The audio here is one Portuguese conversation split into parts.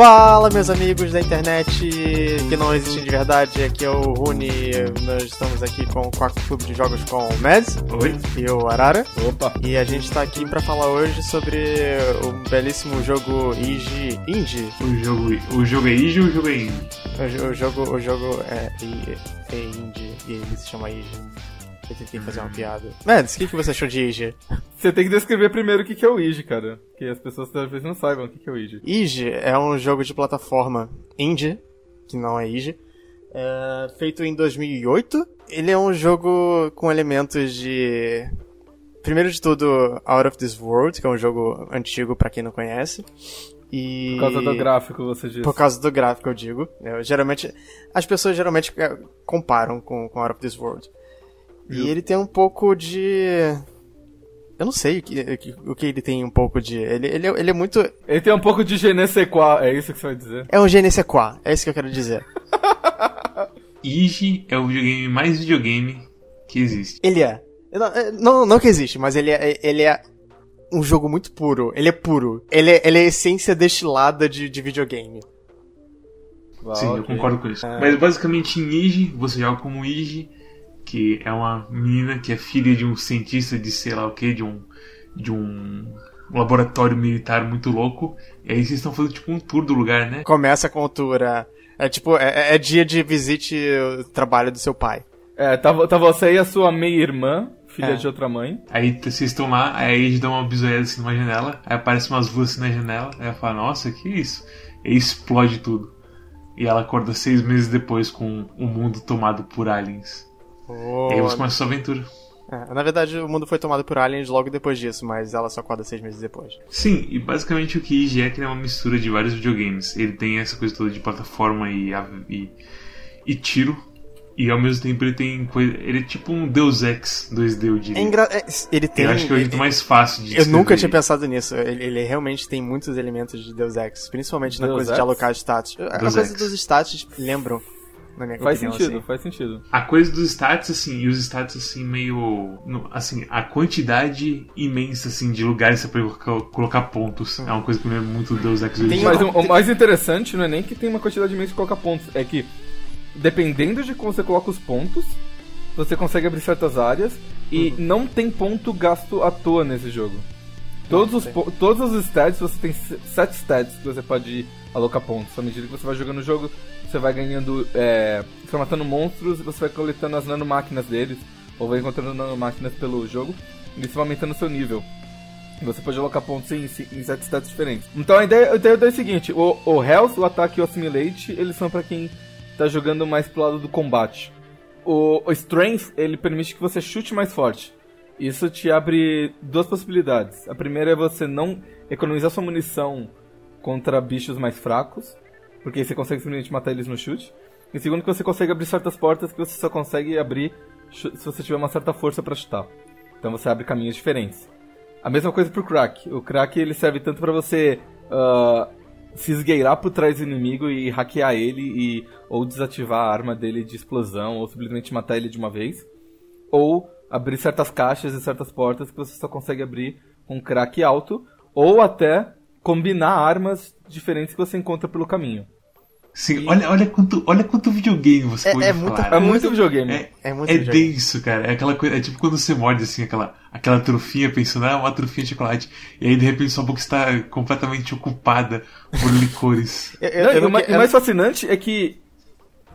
Fala, meus amigos da internet que não existem de verdade. Aqui é o Rune. Nós estamos aqui com o Quarto Clube de Jogos com o Mads. Oi. E o Arara. Opa. E a gente está aqui para falar hoje sobre o belíssimo jogo Ige Indie. O jogo, o jogo é Ige ou o jogo é Indie? O, o, jogo, o jogo é, é, é Indie e ele se chama Ige. Eu tentei fazer uma piada. Mads, o que, que você achou de Ige? Você tem que descrever primeiro o que é o Ige, cara. Que as pessoas talvez não saibam o que é o Ige. Ige é um jogo de plataforma indie, que não é Ige, é feito em 2008. Ele é um jogo com elementos de... Primeiro de tudo, Out of This World, que é um jogo antigo para quem não conhece. E... Por causa do gráfico, você disse. Por causa do gráfico, eu digo. Eu, geralmente, as pessoas geralmente é, comparam com, com Out of This World. E ele tem um pouco de. Eu não sei o que, o que ele tem um pouco de. Ele, ele, é, ele é muito. Ele tem um pouco de je ne sais quoi, é isso que você vai dizer? É um je ne sais quoi, é isso que eu quero dizer. Ige é o videogame mais videogame que existe. Ele é. Não, não, não que existe, mas ele é, ele é um jogo muito puro. Ele é puro. Ele é, ele é a essência destilada de, de videogame. Ah, Sim, okay. eu concordo com isso. É... Mas basicamente em Ige, você joga como Ige, que é uma menina que é filha de um cientista de sei lá o que, de um. de um laboratório militar muito louco. E aí vocês estão fazendo tipo um tour do lugar, né? Começa com o tour, é, é tipo, é, é, dia de visite o trabalho do seu pai. É, tá, tá você e a sua meia-irmã, filha é. de outra mãe. Aí vocês estão lá, aí eles dão uma bisoiada assim numa janela, aí aparecem umas luzes assim na janela, aí ela fala, nossa, que isso? E explode tudo. E ela acorda seis meses depois com o mundo tomado por aliens. Oh, e aí você começa a sua aventura. É, na verdade, o mundo foi tomado por aliens logo depois disso, mas ela só acorda seis meses depois. Sim, e basicamente o que IG é que é uma mistura de vários videogames. Ele tem essa coisa toda de plataforma e, e, e tiro, e ao mesmo tempo ele tem coisa. Ele é tipo um Deus Ex 2D, eu diria. É engra... Ele tem. Eu acho que é o jeito mais fácil de Eu nunca tinha pensado nisso. Ele, ele, realmente tem muitos elementos de Deus Ex, principalmente Deus na coisa Ex? de alocar status. Deus a coisa Ex. dos status lembram na minha faz opinião, sentido, assim. faz sentido. A coisa dos stats, assim, e os stats, assim, meio. Assim, a quantidade imensa, assim, de lugares pra colocar pontos. Hum. É uma coisa que me lembra muito Deus Ex Mas o, o mais interessante não é nem que tem uma quantidade imensa de colocar pontos, é que dependendo de como você coloca os pontos, você consegue abrir certas áreas e uhum. não tem ponto gasto à toa nesse jogo. Todos os, todos os stats, você tem sete stats que você pode alocar pontos. À medida que você vai jogando o jogo, você vai ganhando. É, você vai matando monstros e você vai coletando as nanomáquinas deles, ou vai encontrando nanomáquinas pelo jogo, e isso vai aumentando o seu nível. Você pode alocar pontos em, em sete stats diferentes. Então a ideia, a ideia é o seguinte: o, o Health, o Ataque e o Assimilate, eles são para quem tá jogando mais pro lado do combate. O, o Strength, ele permite que você chute mais forte. Isso te abre duas possibilidades. A primeira é você não economizar sua munição contra bichos mais fracos, porque você consegue simplesmente matar eles no chute. E segundo, que você consegue abrir certas portas que você só consegue abrir se você tiver uma certa força para chutar. Então você abre caminhos diferentes. A mesma coisa pro crack. O crack ele serve tanto para você uh, se esgueirar por trás do inimigo e hackear ele e ou desativar a arma dele de explosão ou simplesmente matar ele de uma vez, ou abrir certas caixas e certas portas que você só consegue abrir com crack alto, ou até combinar armas diferentes que você encontra pelo caminho. Sim, e... olha, olha, quanto, olha quanto videogame você é, pode é falar. Muito, é muito videogame. É, é, muito é videogame. denso, cara. É aquela coisa, é tipo quando você morde assim, aquela, aquela trofia, pensando, ah, uma trofia de chocolate. E aí de repente sua boca está completamente ocupada por licores. eu, eu, eu, o mais fascinante é que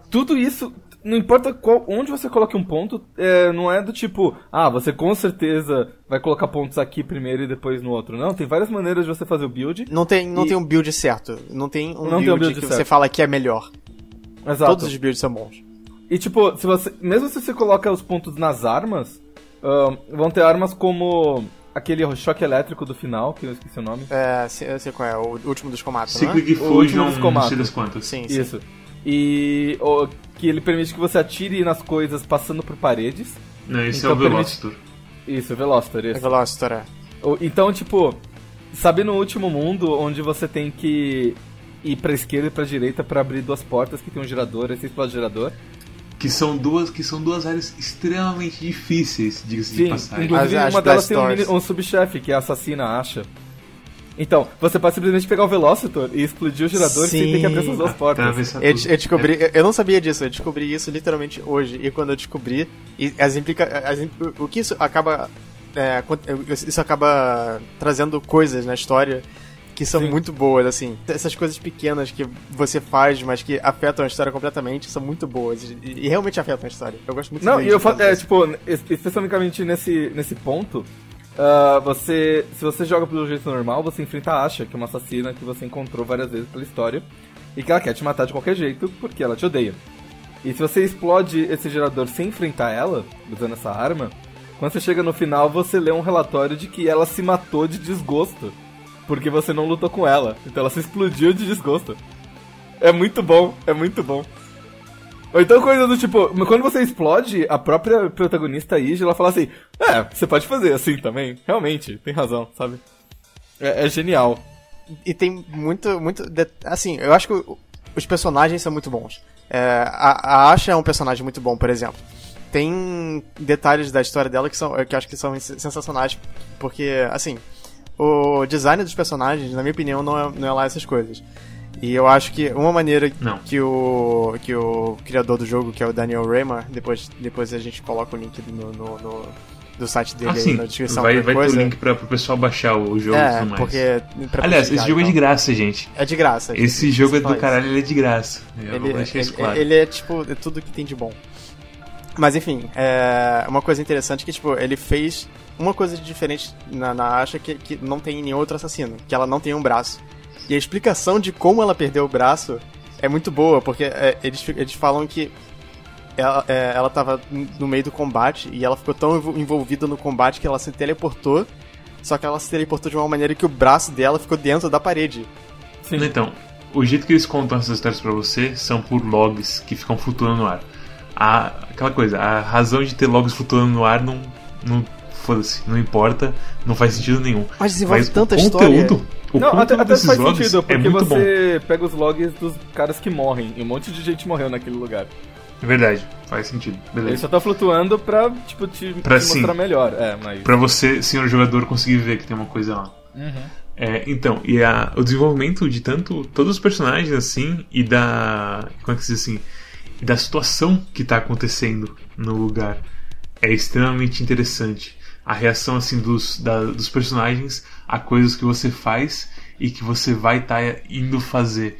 tudo isso, não importa qual, onde você coloque um ponto, é, não é do tipo, ah, você com certeza vai colocar pontos aqui primeiro e depois no outro. Não, tem várias maneiras de você fazer o build. Não tem, não e... tem um build certo. Não tem um, não build, tem um build que certo. você fala que é melhor. Exato. Todos os builds são bons. E tipo, se você, mesmo se você coloca os pontos nas armas, uh, vão ter armas como aquele choque elétrico do final, que eu esqueci o nome. É, eu sei qual é, o último dos comatos, Ciclo né? de o último dos comatos. Não sei das quantas. Sim, sim. Isso. E que ele permite que você atire nas coisas passando por paredes. Não, isso então, é o Velocitor. Permite... Isso, o Velocitor, isso. É Velocitor, é. Então, tipo, sabe no último mundo onde você tem que ir pra esquerda e pra direita para abrir duas portas que tem um gerador, você explode o gerador? Que são duas, que são duas áreas extremamente difíceis, diga-se de passagem. Inclusive, as, uma delas tem um, um subchefe, que é a assassina Asha. Então, você pode simplesmente pegar o Velocitor e explodir o gerador Sim. sem ter que abrir essas duas portas. Eu, eu, descobri, eu não sabia disso, eu descobri isso literalmente hoje. E quando eu descobri, as implica, as, o que isso acaba. É, isso acaba trazendo coisas na história que são Sim. muito boas, assim. Essas coisas pequenas que você faz, mas que afetam a história completamente, são muito boas. E, e realmente afetam a história. Eu gosto muito Não, e eu falo, é, tipo, especificamente nesse, nesse ponto, Uh, você, se você joga pelo jeito normal, você enfrenta a Asha, que é uma assassina que você encontrou várias vezes pela história, e que ela quer te matar de qualquer jeito porque ela te odeia. E se você explode esse gerador sem enfrentar ela, usando essa arma, quando você chega no final, você lê um relatório de que ela se matou de desgosto, porque você não lutou com ela. Então ela se explodiu de desgosto. É muito bom, é muito bom. Ou então coisa do tipo, quando você explode, a própria protagonista Iji, ela fala assim, é, você pode fazer assim também. Realmente, tem razão, sabe? É, é genial. E tem muito, muito. Assim, eu acho que os personagens são muito bons. É, a, a Asha é um personagem muito bom, por exemplo. Tem detalhes da história dela que, são, que eu acho que são sensacionais, porque, assim, o design dos personagens, na minha opinião, não é, não é lá essas coisas. E eu acho que uma maneira Não. que o que o criador do jogo, que é o Daniel Raymer, depois, depois a gente coloca o link no, no, no do site dele ah, aí na descrição. Vai, vai ter o link pra, pro pessoal baixar o jogo é, e tudo mais. Porque, Aliás, esse jogo então. é de graça, gente. É de graça. Esse jogo é do caralho, ele é de graça. ele, ele, claro. ele é tipo é tudo que tem de bom. Mas enfim, é uma coisa interessante é que tipo, ele fez uma coisa diferente na, na Asha que, que não tem em nenhum outro assassino, que ela não tem um braço. E a explicação de como ela perdeu o braço é muito boa, porque é, eles, eles falam que ela, é, ela tava no meio do combate e ela ficou tão envolvida no combate que ela se teleportou, só que ela se teleportou de uma maneira que o braço dela ficou dentro da parede. Sim. Então, o jeito que eles contam essas histórias para você são por logs que ficam flutuando no ar. A, aquela coisa, a razão de ter logs flutuando no ar não, não foda-se, não importa, não faz sentido nenhum. Mas desenvolve Mas tanta o história. Conteúdo, o não, até, até faz sentido, é porque é você bom. pega os logs dos caras que morrem, e um monte de gente morreu naquele lugar. É verdade, faz sentido. Beleza. Ele só tá flutuando pra, tipo, te, pra, te mostrar melhor. É, mas... Pra você, senhor jogador, conseguir ver que tem uma coisa lá. Uhum. É, então, e a, o desenvolvimento de tanto todos os personagens assim e da como é que se diz assim, e da situação que tá acontecendo no lugar é extremamente interessante a reação assim dos, da, dos personagens a coisas que você faz e que você vai estar tá indo fazer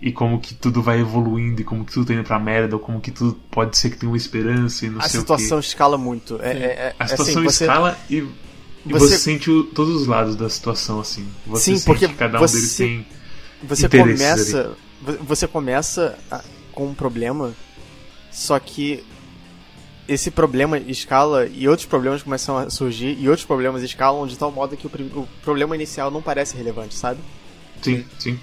e como que tudo vai evoluindo e como que tudo tá indo pra merda ou como que tudo pode ser que tenha uma esperança e não a sei o que. A situação escala muito. É, é, a situação assim, escala você... e, e você... você... sente o, todos os lados da situação assim. Você Sim, porque cada um você... deles tem você começa ali. você começa com um problema só que esse problema escala e outros problemas começam a surgir e outros problemas escalam de tal modo que o, o problema inicial não parece relevante, sabe? Sim, sim.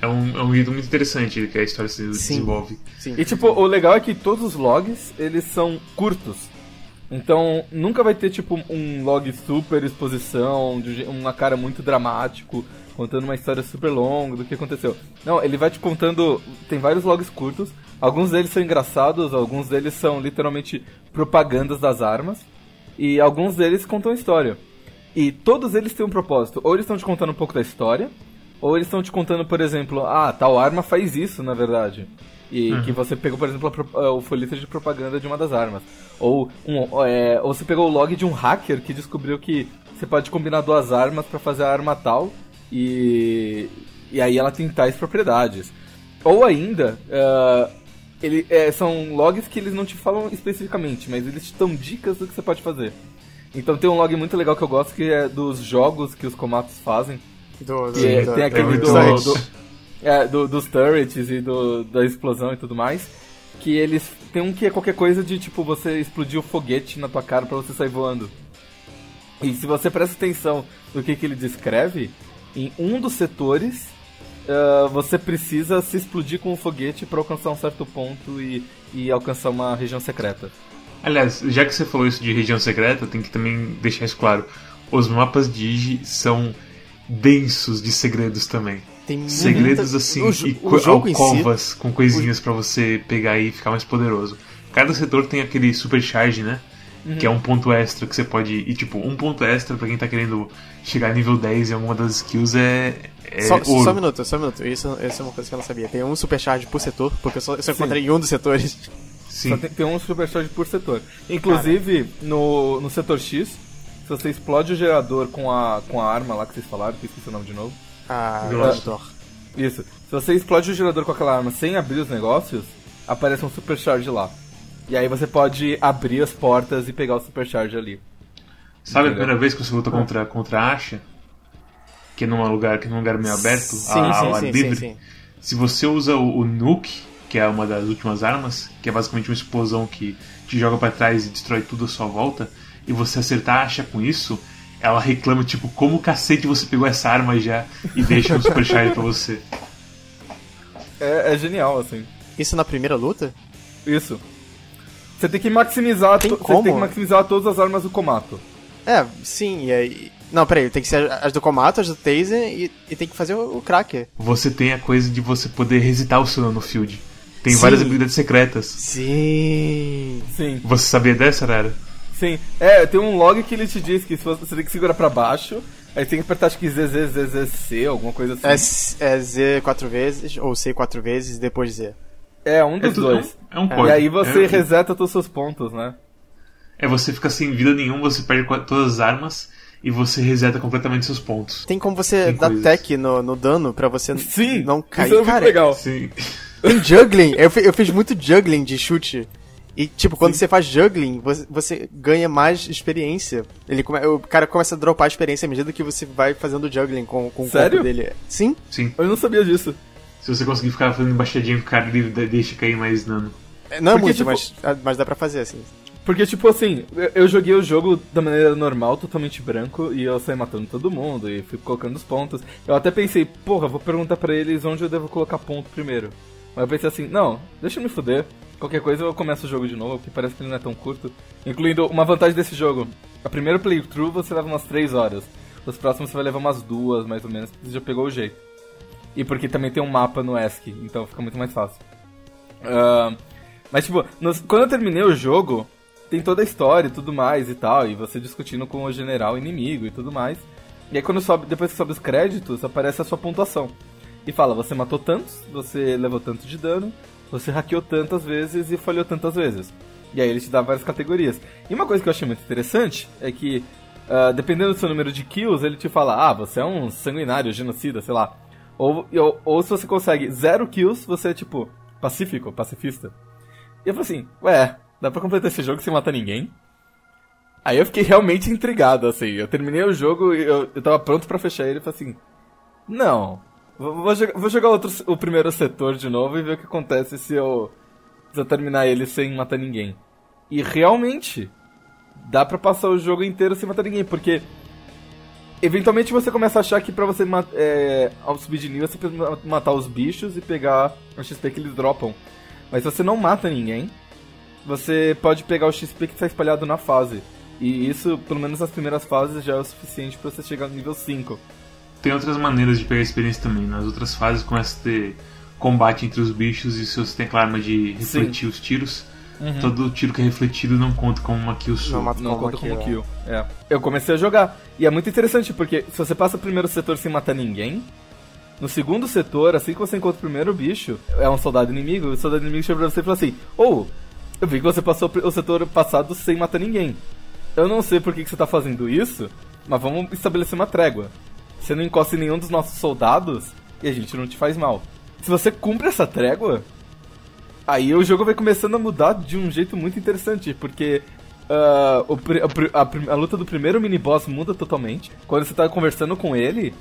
É um, é um ritmo muito interessante que a história se sim, desenvolve. Sim. E tipo, o legal é que todos os logs, eles são curtos. Então, nunca vai ter tipo um log super exposição, de uma cara muito dramático, contando uma história super longa do que aconteceu. Não, ele vai te contando, tem vários logs curtos, Alguns deles são engraçados, alguns deles são literalmente propagandas das armas, e alguns deles contam história. E todos eles têm um propósito. Ou eles estão te contando um pouco da história, ou eles estão te contando, por exemplo, ah, tal arma faz isso, na verdade. E uhum. que você pegou, por exemplo, a, o folheto de propaganda de uma das armas. Ou, um, é, ou você pegou o log de um hacker que descobriu que você pode combinar duas armas para fazer a arma tal, e, e aí ela tem tais propriedades. Ou ainda, uh, ele, é, são logs que eles não te falam especificamente, mas eles te dão dicas do que você pode fazer. Então tem um log muito legal que eu gosto que é dos jogos que os Komatsu fazem. Do, do, é, do, tem aquele do, é, do, dos turrets e do, da explosão e tudo mais. Que eles. Tem um que é qualquer coisa de tipo você explodir o foguete na tua cara para você sair voando. E se você presta atenção no que, que ele descreve, em um dos setores uh, você precisa se explodir com um foguete para alcançar um certo ponto e, e alcançar uma região secreta. Aliás, já que você falou isso de região secreta, tem que também deixar isso claro. Os mapas de Igi são densos de segredos também. Tem segredos assim o, e o alcovas si, com coisinhas o... para você pegar e ficar mais poderoso. Cada setor tem aquele supercharge, né? Uhum. Que é um ponto extra que você pode. E tipo, um ponto extra pra quem tá querendo chegar a nível 10 em alguma das skills é. é só, só, um minuto, só um minuto. Isso, isso é uma coisa que eu não sabia. Tem um supercharge por setor, porque eu só, eu só encontrei em um dos setores. Sim. Só tem, tem um supercharge por setor. Inclusive, no, no setor X, se você explode o gerador com a, com a arma lá que vocês falaram, que eu esqueci o nome de novo. Ah, Gladiator. Isso. Se você explode o gerador com aquela arma sem abrir os negócios, aparece um supercharge lá. E aí você pode abrir as portas e pegar o supercharge ali. Sabe Entendeu? a primeira vez que você luta contra, contra a Asha? Que é num lugar, que é num lugar meio aberto, sim, a, sim, sim, livre. Sim, sim. Se você usa o, o Nuke, que é uma das últimas armas, que é basicamente uma explosão que te joga para trás e destrói tudo à sua volta, e você acertar a Asha com isso, ela reclama, tipo, como cacete você pegou essa arma já e deixa um supercharge pra você. É, é genial, assim. Isso na primeira luta? Isso. Você tem que maximizar, tem você tem que maximizar todas as armas do Komato. É, sim, e aí. Não, peraí, tem que ser as do Komato, as do Taser e, e tem que fazer o, o Cracker. Você tem a coisa de você poder resetar o seu no field. Tem sim. várias habilidades secretas. Sim. Sim. Você sabia dessa, Rara? Sim. É, tem um log que ele te diz que você tem que segurar pra baixo, aí tem que apertar acho que Z, Z, Z, Z, C, alguma coisa assim. É, é Z quatro vezes, ou C quatro vezes, depois Z. É, um dos é dois. É um código. E aí você é, reseta todos os seus pontos, né? É, você fica sem vida nenhuma, você perde todas as armas e você reseta completamente seus pontos. Tem como você Tem dar coisas. tech no, no dano pra você Sim, não cair, isso é cara. legal. Sim. Tem juggling, eu, eu fiz muito juggling de chute. E, tipo, quando Sim. você faz juggling, você, você, ganha mais experiência. Ele come, o cara começa a dropar experiência à medida que você vai fazendo juggling com, com Sério? o corpo dele. Sim? Sim. Eu não sabia disso. Se você conseguir ficar fazendo embaixadinha com o cara, ele deixa cair mais dano. Não é muito, tipo, mas, ah, mas dá pra fazer, assim. Porque, tipo assim, eu joguei o jogo da maneira normal, totalmente branco, e eu saí matando todo mundo, e fui colocando os pontos. Eu até pensei, porra, vou perguntar pra eles onde eu devo colocar ponto primeiro. Mas eu pensei assim, não, deixa eu me fuder. Qualquer coisa eu começo o jogo de novo, porque parece que ele não é tão curto. Incluindo uma vantagem desse jogo. A primeira playthrough você leva umas 3 horas. Os próximos você vai levar umas duas, mais ou menos, porque você já pegou o jeito. E porque também tem um mapa no ESC, então fica muito mais fácil. Uh, mas, tipo, nos, quando eu terminei o jogo, tem toda a história e tudo mais e tal, e você discutindo com o general inimigo e tudo mais. E aí, quando sobe, depois que sobe os créditos, aparece a sua pontuação. E fala: você matou tantos, você levou tanto de dano, você hackeou tantas vezes e falhou tantas vezes. E aí ele te dá várias categorias. E uma coisa que eu achei muito interessante é que, uh, dependendo do seu número de kills, ele te fala: ah, você é um sanguinário, genocida, sei lá. Ou, ou, ou se você consegue zero kills, você é tipo pacífico, pacifista. E eu falei assim, ué, dá pra completar esse jogo sem matar ninguém? Aí eu fiquei realmente intrigado, assim. Eu terminei o jogo e eu, eu tava pronto para fechar ele e falei assim, não, vou, vou, jogar, vou jogar outro, o primeiro setor de novo e ver o que acontece se eu, se eu terminar ele sem matar ninguém. E realmente, dá pra passar o jogo inteiro sem matar ninguém, porque eventualmente você começa a achar que pra você é, ao subir de nível você precisa matar os bichos e pegar o XP que eles dropam. Mas se você não mata ninguém, você pode pegar o XP que está espalhado na fase. E isso, pelo menos nas primeiras fases, já é o suficiente para você chegar no nível 5. Tem outras maneiras de pegar experiência também. Nas outras fases começa a ter combate entre os bichos e se você tem aquela arma de refletir Sim. os tiros, Uhum. Todo tiro que é refletido não conta como uma kill sua. Não, não conta como kill. É. Eu comecei a jogar. E é muito interessante, porque se você passa o primeiro setor sem matar ninguém, no segundo setor, assim que você encontra o primeiro bicho, é um soldado inimigo, o soldado inimigo chega pra você e fala assim: Ou, oh, eu vi que você passou o setor passado sem matar ninguém. Eu não sei por que, que você tá fazendo isso, mas vamos estabelecer uma trégua. Você não encosta em nenhum dos nossos soldados e a gente não te faz mal. Se você cumpre essa trégua, Aí o jogo vai começando a mudar de um jeito muito interessante, porque uh, o, a, a, a, luta do primeiro mini-boss muda totalmente. Quando você tá conversando com ele,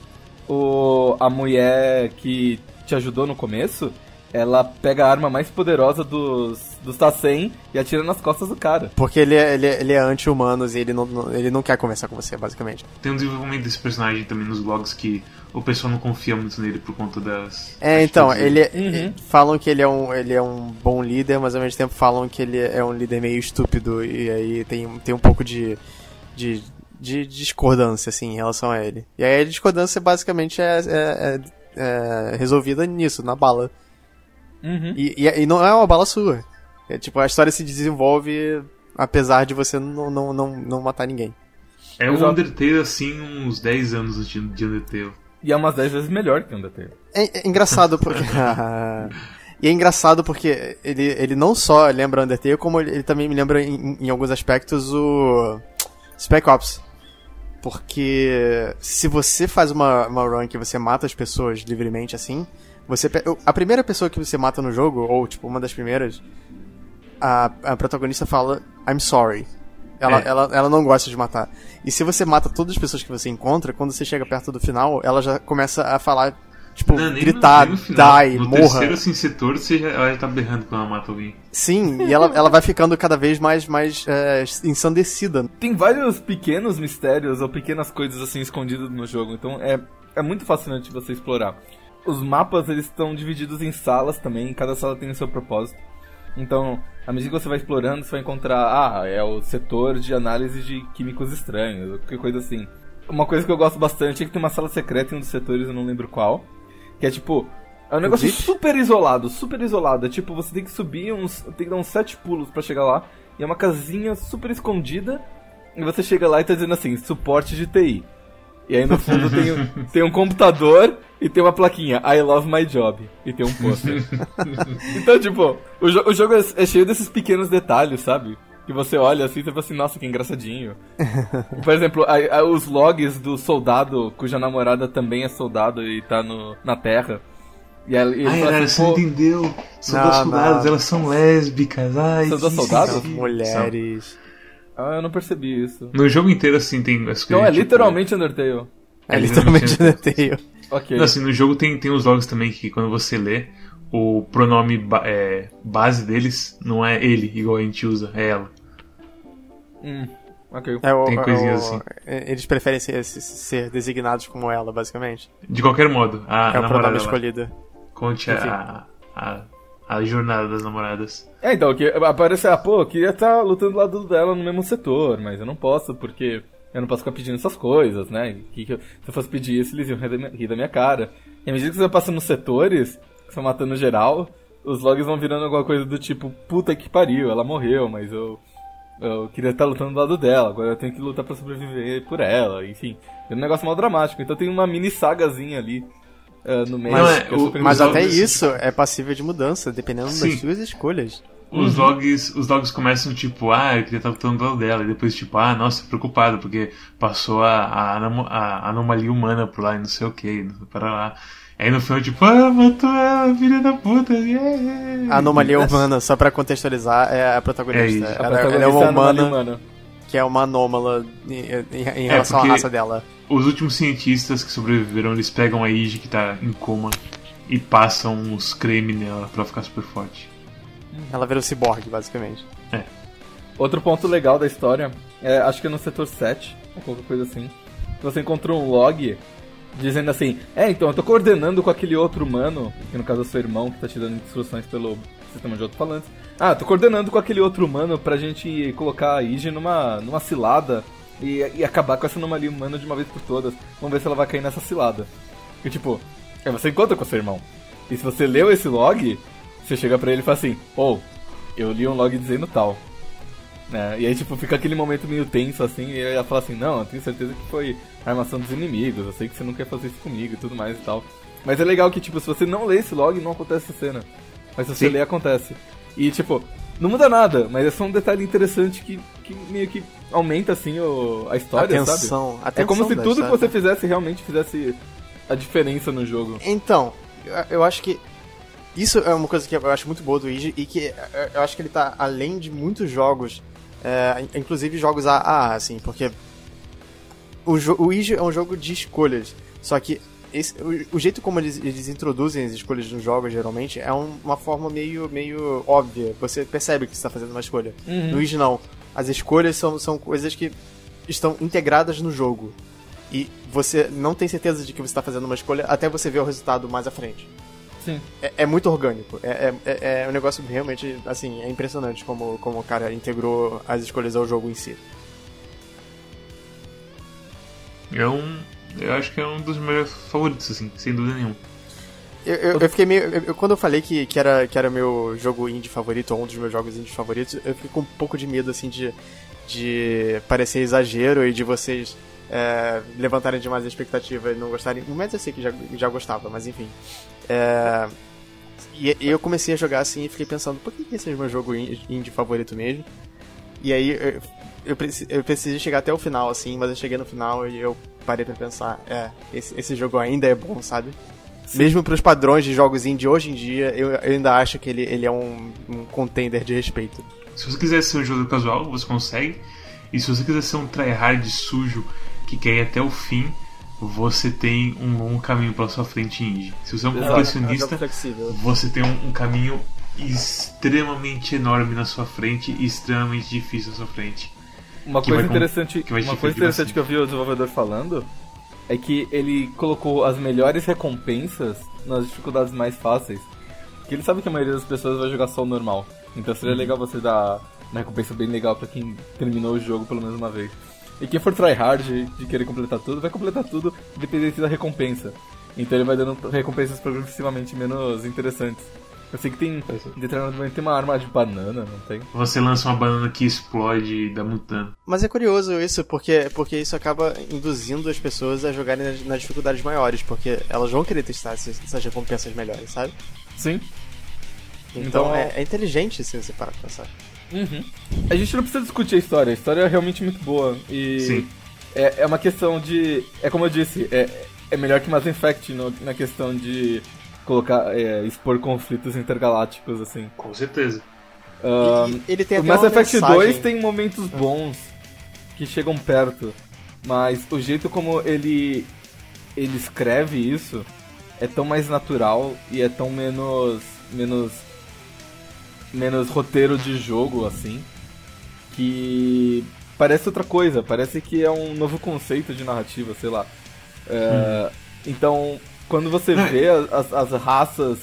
o, a mulher que te ajudou no começo, ela pega a arma mais poderosa dos, dos Tassen e atira nas costas do cara. Porque ele é, ele é, ele é anti-humanos e ele não, não, ele não quer conversar com você, basicamente. Tem um desenvolvimento desse personagem também nos blogs que o pessoal não confia muito nele por conta das. É, então, ele é, uhum. falam que ele é, um, ele é um bom líder, mas ao mesmo tempo falam que ele é um líder meio estúpido e aí tem, tem um pouco de, de, de discordância, assim, em relação a ele. E aí a discordância basicamente é, é, é, é resolvida nisso, na bala. Uhum. E, e, e, não é uma bala sua. É, tipo, a história se desenvolve apesar de você não, não, não, não matar ninguém. É um Undertale assim, uns 10 anos de Undertale. E é umas 10 vezes melhor que Undertale. É, é engraçado porque. e é engraçado porque ele, ele não só lembra Undertale, como ele, ele também me lembra em, em alguns aspectos o. Spec Ops. Porque se você faz uma, uma run que você mata as pessoas livremente assim, você a primeira pessoa que você mata no jogo, ou tipo uma das primeiras, a, a protagonista fala I'm sorry. Ela, é. ela, ela não gosta de matar. E se você mata todas as pessoas que você encontra, quando você chega perto do final, ela já começa a falar Tipo, não, gritar, no, die, no morra. No terceiro, assim, setor, você já, ela já tá berrando quando ela mata alguém. Sim, e ela, ela vai ficando cada vez mais, mais é, ensandecida. Tem vários pequenos mistérios ou pequenas coisas, assim, escondidas no jogo. Então, é, é muito fascinante você explorar. Os mapas, eles estão divididos em salas também. Cada sala tem o seu propósito. Então, à medida que você vai explorando, você vai encontrar, ah, é o setor de análise de químicos estranhos, qualquer coisa assim. Uma coisa que eu gosto bastante é que tem uma sala secreta em um dos setores, eu não lembro qual, que é tipo. É um negócio super isolado, super isolado. É tipo, você tem que subir uns. Tem que dar uns sete pulos para chegar lá. E é uma casinha super escondida. E você chega lá e tá dizendo assim, suporte de TI. E aí no fundo tem, tem um computador e tem uma plaquinha, I love my job. E tem um pôster. então, tipo, o, jo o jogo é, é, cheio desses pequenos detalhes, sabe? Que você olha assim e fala assim, nossa, que engraçadinho. Por exemplo, a, a, os logs do soldado cuja namorada também é soldado e tá no, na Terra. E ele Ai, cara, assim, você entendeu? São duas soldados, elas são lésbicas. Ai, são duas soldados? Mulheres. Ah, eu não percebi isso. No jogo inteiro, assim, tem as Então é tipo, literalmente Undertale. É, é literalmente Undertale. ok. Não, assim, no jogo tem, tem os logs também que quando você lê, o pronome ba é, base deles não é ele, igual a gente usa, é ela. Hum, ok. É o, Tem coisinhas é o, assim. Eles preferem ser, ser, designados como ela, basicamente. De qualquer modo. A é o pronome escolhido. Conte a, a, a, jornada das namoradas. É, então, que aparece, ah, pô, eu queria estar tá lutando do lado dela no mesmo setor, mas eu não posso porque eu não posso ficar pedindo essas coisas, né? Que, que eu, se eu fosse pedir isso, eles iam rir da minha, rir da minha cara. E à medida que você vai passando nos setores, você matando geral, os logs vão virando alguma coisa do tipo, puta que pariu, ela morreu, mas eu eu queria estar lutando do lado dela, agora eu tenho que lutar para sobreviver por ela, enfim. É um negócio mal dramático. Então tem uma mini sagazinha ali uh, no. Mas, é, o, mas até isso é passível de mudança, dependendo Sim. das suas escolhas. Os, uhum. logs, os logs começam tipo, ah, eu queria estar lutando do lado dela, e depois tipo, ah, nossa, preocupado, porque passou a, a, a anomalia humana por lá e não sei o que, para lá. Aí no final, tipo, ah, matou ela, filha da puta. Yeah. A anomalia humana, só pra contextualizar, é a protagonista. É ela, ela, é uma é humana que é uma anômala em, em, é, relação à raça dela. Os últimos cientistas que sobreviveram, eles pegam a Ige que tá em coma e passam os creme nela pra ficar super forte. Ela vira um ciborgue, basicamente. É. Outro ponto legal da história, é, acho que é no setor 7, ou qualquer coisa assim, você encontrou um log dizendo assim: É, então eu tô coordenando com aquele outro humano, que no caso é seu irmão, que tá te dando instruções pelo sistema de alto-falantes. Ah, tô coordenando com aquele outro humano pra gente colocar a Ige numa, numa cilada e, e acabar com essa anomalia humana de uma vez por todas. Vamos ver se ela vai cair nessa cilada. E tipo, é, você encontra com seu irmão. E se você leu esse log, você chega pra ele e fala assim: Ou, oh, eu li um log dizendo tal. Né? E aí, tipo, fica aquele momento meio tenso assim, e ela fala assim: Não, eu tenho certeza que foi a armação dos inimigos, eu sei que você não quer fazer isso comigo e tudo mais e tal. Mas é legal que, tipo, se você não lê esse log, não acontece essa cena. Mas se você Sim. lê, acontece. E, tipo, não muda nada, mas é só um detalhe interessante que, que meio que aumenta, assim, o, a história, atenção, sabe? Atenção, é como se tudo que você fizesse realmente fizesse a diferença no jogo. Então, eu acho que isso é uma coisa que eu acho muito boa do Iji e que eu acho que ele tá além de muitos jogos, é, inclusive jogos AA, assim, porque o, o Iji é um jogo de escolhas. Só que esse, o, o, jeito como eles, eles introduzem as escolhas nos jogos, geralmente, é um, uma forma meio, meio óbvia. Você percebe que você está fazendo uma escolha. Uhum. No Iji, não. As escolhas são, são coisas que estão integradas no jogo. E você não tem certeza de que você está fazendo uma escolha até você ver o resultado mais à frente. Sim. É, é muito orgânico. É, é, é um negócio realmente, assim, é impressionante como, como o cara integrou as escolhas ao jogo em si. É um. Eu acho que é um dos meus favoritos, assim, sem dúvida nenhuma. Eu, eu, eu fiquei meio. Eu, quando eu falei que, que, era, que era meu jogo indie favorito, ou um dos meus jogos indie favoritos, eu fiquei com um pouco de medo, assim, de, de parecer exagero e de vocês é, levantarem demais a expectativa e não gostarem. Mas eu sei que já, já gostava, mas enfim. É, e, e, eu comecei a jogar assim e fiquei pensando, por que esse é o meu jogo indie favorito mesmo? E aí eu, eu, eu precisei chegar até o final, assim, mas eu cheguei no final e eu parei pra pensar, é, esse, esse jogo ainda é bom, sabe? Sim. Mesmo pros padrões de jogos indie hoje em dia, eu, eu ainda acho que ele, ele é um, um contender de respeito. Se você quiser ser um jogo casual, você consegue. E se você quiser ser um tryhard sujo que quer ir até o fim, você tem um longo caminho pela sua frente indie. Se você é um colecionista, é você tem um, um, caminho extremamente enorme na sua frente e extremamente difícil na sua frente. Uma coisa interessante, que uma coisa interessante que eu vi o desenvolvedor falando é que ele colocou as melhores recompensas nas dificuldades mais fáceis. Porque ele sabe que a maioria das pessoas vai jogar só o normal. Então seria uhum. legal você dar uma recompensa bem legal para quem terminou o jogo pelo menos uma vez. E quem for tryhard de querer completar tudo, vai completar tudo independente da recompensa. Então ele vai dando recompensas progressivamente menos interessantes. Eu sei que tem. Em determinado momento tem uma arma de banana, não tem? Você lança uma banana que explode e dá muito dano. Mas é curioso isso, porque, porque isso acaba induzindo as pessoas a jogarem nas, nas dificuldades maiores, porque elas vão querer testar essas, essas recompensas melhores, sabe? Sim. Então, então é, é, inteligente se você parar pra pensar. Uhum. A gente não precisa discutir a história, a história é realmente muito boa. E Sim. É, é uma questão de. É como eu disse, é, é melhor que Mass Effect no, na questão de colocar, é, expor conflitos intergalácticos, assim. Com certeza. Um, ele tem o Mass Effect mensagem. 2 tem momentos bons que chegam perto, mas o jeito como ele ele escreve isso é tão mais natural e é tão menos menos menos roteiro de jogo assim que parece outra coisa, parece que é um novo conceito de narrativa, sei lá. É, hum. Então quando você é. vê as, as raças.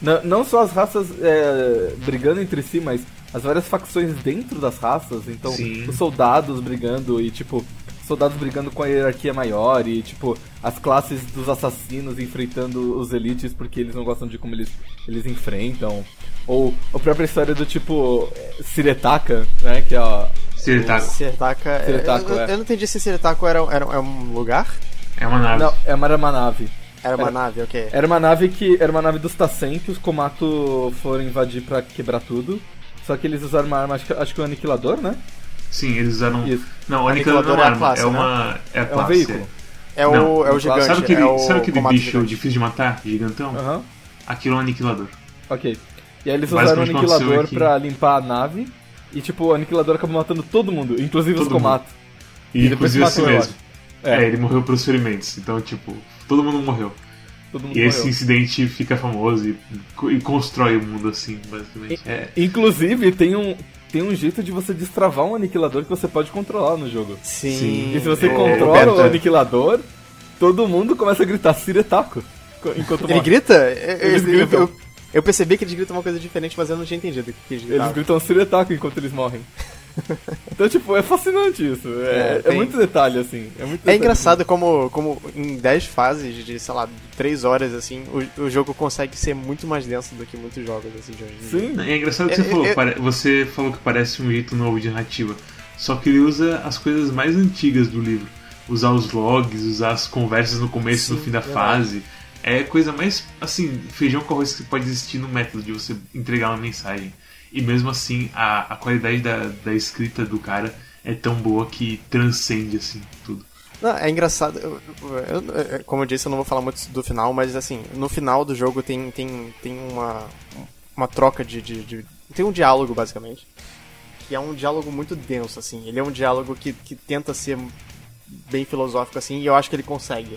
Não, não só as raças é, brigando entre si, mas as várias facções dentro das raças. Então, Sim. os soldados brigando e, tipo, soldados brigando com a hierarquia maior e, tipo, as classes dos assassinos enfrentando os elites porque eles não gostam de como eles, eles enfrentam. Ou a própria história do tipo Siretaka, né? Que é a. Siretaka. Siretaka. Siretaka eu, eu, eu, não entendi se Siretaka era, era, era um lugar. É uma nave. Não, é uma, era uma nave. Era uma era, nave, ok. Era uma nave que. Era uma nave dos Tassen que os Komato foram invadir para quebrar tudo. Só que eles usaram uma arma, acho que, acho que o aniquilador, né? Sim, eles usaram. Isso. Não, o aniquilador, aniquilador não é, arma, classe, é uma. Né? É, é um veículo. É o, é o gigante. Sabe aquele, é o sabe aquele bicho gigante. difícil de matar? Gigantão? Uhum. Aquilo é um aniquilador. Ok. E aí eles usaram o aniquilador pra limpar a nave. E tipo, o aniquilador acabou matando todo mundo, inclusive todo os Komato. E, e depois inclusive assim mesmo. É. é, ele morreu pelos ferimentos. Então, tipo, todo mundo morreu. Todo mundo e morreu. esse incidente fica famoso e, e, constrói o mundo assim, basicamente. É. Inclusive, tem um, tem um jeito de você destravar um aniquilador que você pode controlar no jogo. Sim. Sim. E se você é, controla o aniquilador, todo mundo começa a gritar Siretaco. Enquanto Ele grita? Eles eu, gritam. Eu, eu, percebi que eles gritam uma coisa diferente, mas eu não tinha entendido o que eles gritavam. Eles gritam Siretaco enquanto eles morrem. Então, tipo, é fascinante isso. É, é, tem... é muito detalhe, assim. É, muito é engraçado como, como em 10 fases de, sei lá, 3 horas, assim, o, o jogo consegue ser muito mais denso do que muitos jogos, assim, de hoje Sim, é engraçado que você, é, falou, é, você falou que parece um jeito novo de narrativa. Só que ele usa as coisas mais antigas do livro. Usar os logs, usar as conversas no começo e no fim da fase. É coisa mais, assim, feijão com arroz que pode existir no método de você entregar uma mensagem. E mesmo assim, a, a qualidade da, da escrita do cara é tão boa que transcende, assim, tudo. Não, é engraçado. Eu, eu, como eu disse, eu não vou falar muito do final, mas assim, no final do jogo tem, tem, tem uma, uma troca de, de, de, Tem um diálogo, basicamente. Que é um diálogo muito denso, assim. Ele é um diálogo que, que tenta ser bem filosófico, assim, e eu acho que ele consegue.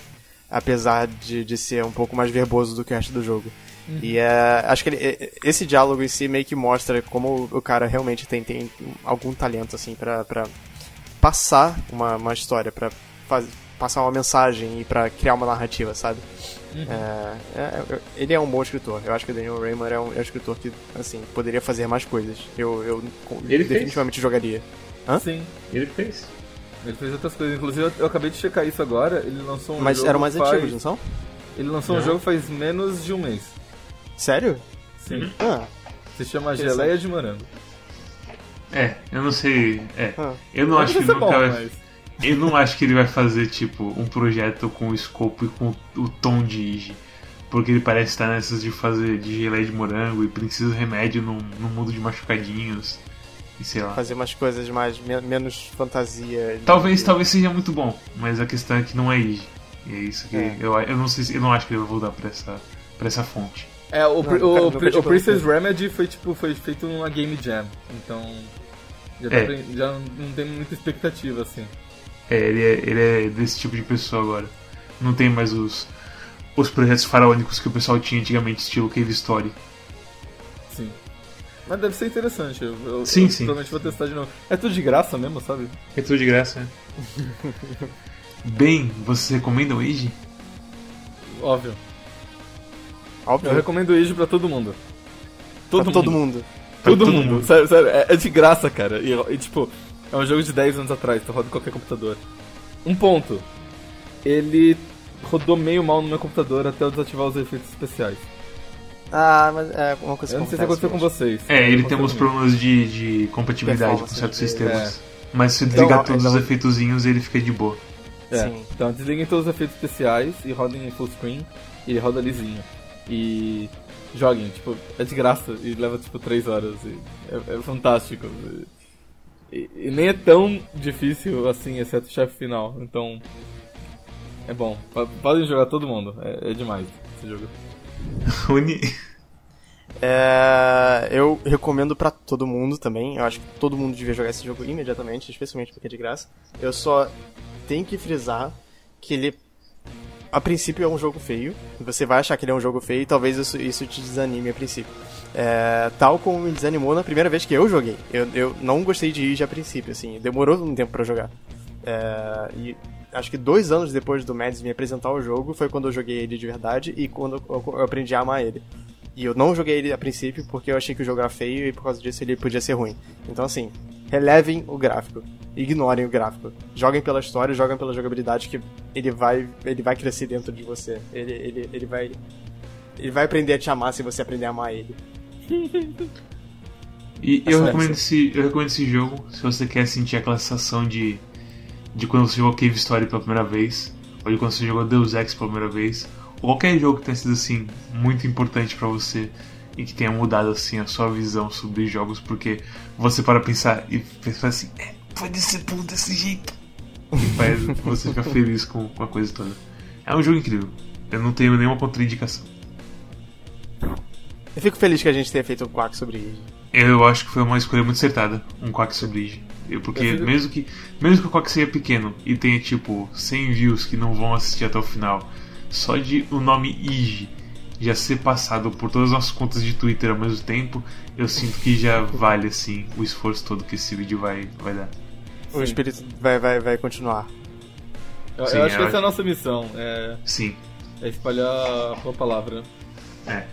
Apesar de, de ser um pouco mais verboso do que o resto do jogo. Uhum. E é, acho que ele, esse diálogo em si meio que mostra como o cara realmente tem, tem algum talento, assim, pra, pra passar uma, uma história, pra faz, passar uma mensagem e pra criar uma narrativa, sabe? Uhum. É, é, é ele é um bom escritor. Eu acho que o Daniel Raymer é um, é um escritor que, assim, poderia fazer mais coisas. Eu, eu ele definitivamente fez. jogaria. Hã? Sim. Ele fez. Ele fez outras coisas. Inclusive, eu, eu acabei de checar isso agora. Ele lançou um Mas jogo eram mais faz... antigos, não são? Ele lançou Não. um jogo faz menos de um mês. Sério? Sim. Ah. Se chama Geleia de Morango. É, eu não sei. É. Ah. Eu não acho que ele nunca bom, vai. Mas... Eu não acho que ele vai fazer, tipo, um projeto com o escopo e com o tom de Ige. Porque ele parece estar nessas de fazer de geleia de morango e precisa de remédio num, num mundo de machucadinhos. E sei lá. Fazer umas coisas mais menos fantasia. Talvez, talvez seja muito bom, mas a questão é que não é Ige. E é isso que é. Eu, eu não sei eu não acho que ele vai voltar pra essa, pra essa fonte. É, o, não, o, o, o Princess Remedy foi tipo foi feito numa Game Jam, então já, é. pra, já não tem muita expectativa assim. É ele, é, ele é desse tipo de pessoa agora. Não tem mais os, os projetos faraônicos que o pessoal tinha antigamente, estilo Cave Story. Sim. Mas deve ser interessante. Eu, eu, sim, eu sim. Provavelmente vou testar de novo. É tudo de graça mesmo, sabe? É tudo de graça, é. Bem, você recomenda o Age? Óbvio. Óbvio. Eu recomendo o Age pra todo mundo. Todo pra mundo. todo mundo. Todo, todo mundo. mundo. Sério, sério, é, é, de graça, cara. E, e, tipo, é um jogo de 10 anos atrás, tu roda em qualquer computador. Um ponto. Ele rodou meio mal no meu computador até eu desativar os efeitos especiais. Ah, mas é uma coisa Eu não sei se aconteceu com vocês. É, ele tem uns problemas de, de compatibilidade com certos sistemas. É. Mas se desligar então, todos então... os efeitozinhos, ele fica de boa. É. Sim. Então desliguem todos os efeitos especiais e rodem em full screen e ele roda lisinho. E joguem, tipo, é de graça e leva tipo 3 horas. É, é, fantástico. E, e, nem é tão difícil assim, exceto o chefe final. Então. É bom. Podem jogar todo mundo. É, é demais esse jogo. Uni. É, eu recomendo para todo mundo também. Eu acho que todo mundo devia jogar esse jogo imediatamente, especialmente porque é de graça. Eu só tenho que frisar que ele, a princípio, é um jogo feio. Você vai achar que ele é um jogo feio e talvez isso, isso te desanime a princípio. É, tal como me desanimou na primeira vez que eu joguei. Eu, eu não gostei de ir a princípio, assim. Demorou um tempo para jogar. É, e acho que dois anos depois do Mads me apresentar o jogo foi quando eu joguei ele de verdade e quando eu aprendi a amar ele. E eu não joguei ele a princípio porque eu achei que o jogo era feio e por causa disso ele podia ser ruim. Então, assim, relevem o gráfico. Ignorem o gráfico. Joguem pela história, joguem pela jogabilidade que ele vai, ele vai crescer dentro de você. Ele, ele, ele vai. Ele vai aprender a te amar se você aprender a amar ele. e eu recomendo, esse, eu recomendo esse jogo se você quer sentir aquela sensação de, de quando você jogou Cave Story pela primeira vez, ou de quando você jogou Deus Ex pela primeira vez, qualquer jogo que tenha sido assim muito importante para você e que tenha mudado assim a sua visão sobre jogos, porque você para pensar e pensa assim, é, pode ser bom desse jeito. E faz você ficar feliz com, com a coisa toda. É um jogo incrível. Eu não tenho nenhuma contraindicação. Eu fico feliz que a gente tenha feito um quack sobre Ige. Eu acho que foi uma escolha muito acertada, um quack sobre Ige. Porque fico... mesmo, que, mesmo que o quack seja pequeno e tenha tipo 100 views que não vão assistir até o final, só de o nome Ige já ser passado por todas as nossas contas de Twitter ao mesmo tempo, eu sinto que já vale assim o esforço todo que esse vídeo vai, vai dar. O espírito vai, vai, vai continuar. Eu, Sim, eu acho que essa é a nossa missão. É, Sim. É espalhar a palavra. É.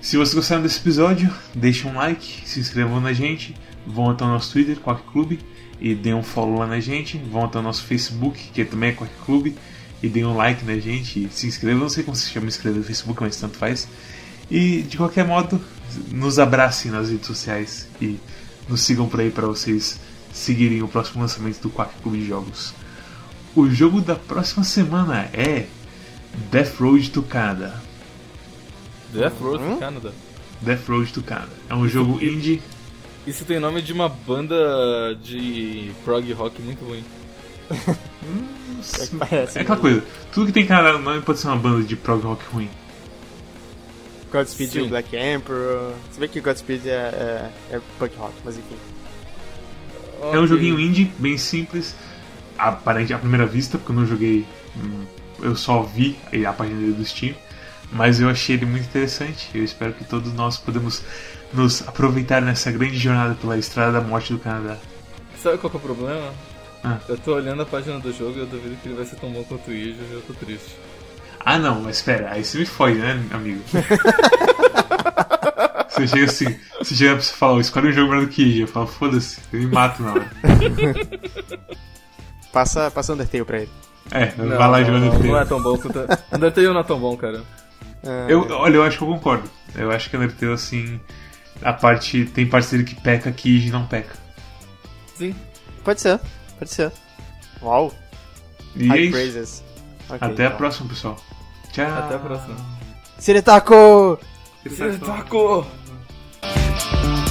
Se vocês gostaram desse episódio, deixem um like, se inscrevam na gente, vão até o nosso Twitter, Quack Clube, e deem um follow lá na gente, vão até o nosso Facebook, que também é Quack Clube, e deem um like na gente, se inscrevam, não sei como se chama inscrever no Facebook, mas tanto faz. E de qualquer modo, nos abracem nas redes sociais e nos sigam por aí para vocês seguirem o próximo lançamento do Quack Clube de Jogos. O jogo da próxima semana é Death Road to Canada. Death Road hum? to Canada? Death Road to Canada. É um jogo indie. Isso tem nome de uma banda de prog rock muito ruim. É, é aquela coisa, tudo que tem cara nome pode ser uma banda de prog rock ruim. Godspeed Sim. e Black Emperor. Você vê que Godspeed é, é, é punk rock, mas enfim. Okay. É um joguinho indie, bem simples, aparente à primeira vista, porque eu não joguei. Hum, eu só vi a página dele do Steam, mas eu achei ele muito interessante. Eu espero que todos nós podemos nos aproveitar nessa grande jornada pela estrada da morte do Canadá. Sabe qual é o problema? Ah. Eu tô olhando a página do jogo e eu duvido que ele vai ser tão bom quanto o Ijo e eu tô triste. Ah não, mas espera, aí você me fode, né, amigo? você chega assim, você chega pra você falar, escolhe um jogo melhor do que Ijo, eu falo, foda-se, eu me mato na hora. passa, passa Undertale pra ele. É, não, vai lá e joga Undertale. Não é tão bom quanto. Undertale não é tão bom, cara. É. Eu, olha, eu acho que eu concordo. Eu acho que Undertale, assim, a parte. Tem parte dele que peca que Ijo não peca. Sim. Pode ser. Pode ser. Uau! E High é praises. Okay, Até então. a próxima, pessoal. Tchau! Até a próxima. Siretaco! Siretaco! Siretaco.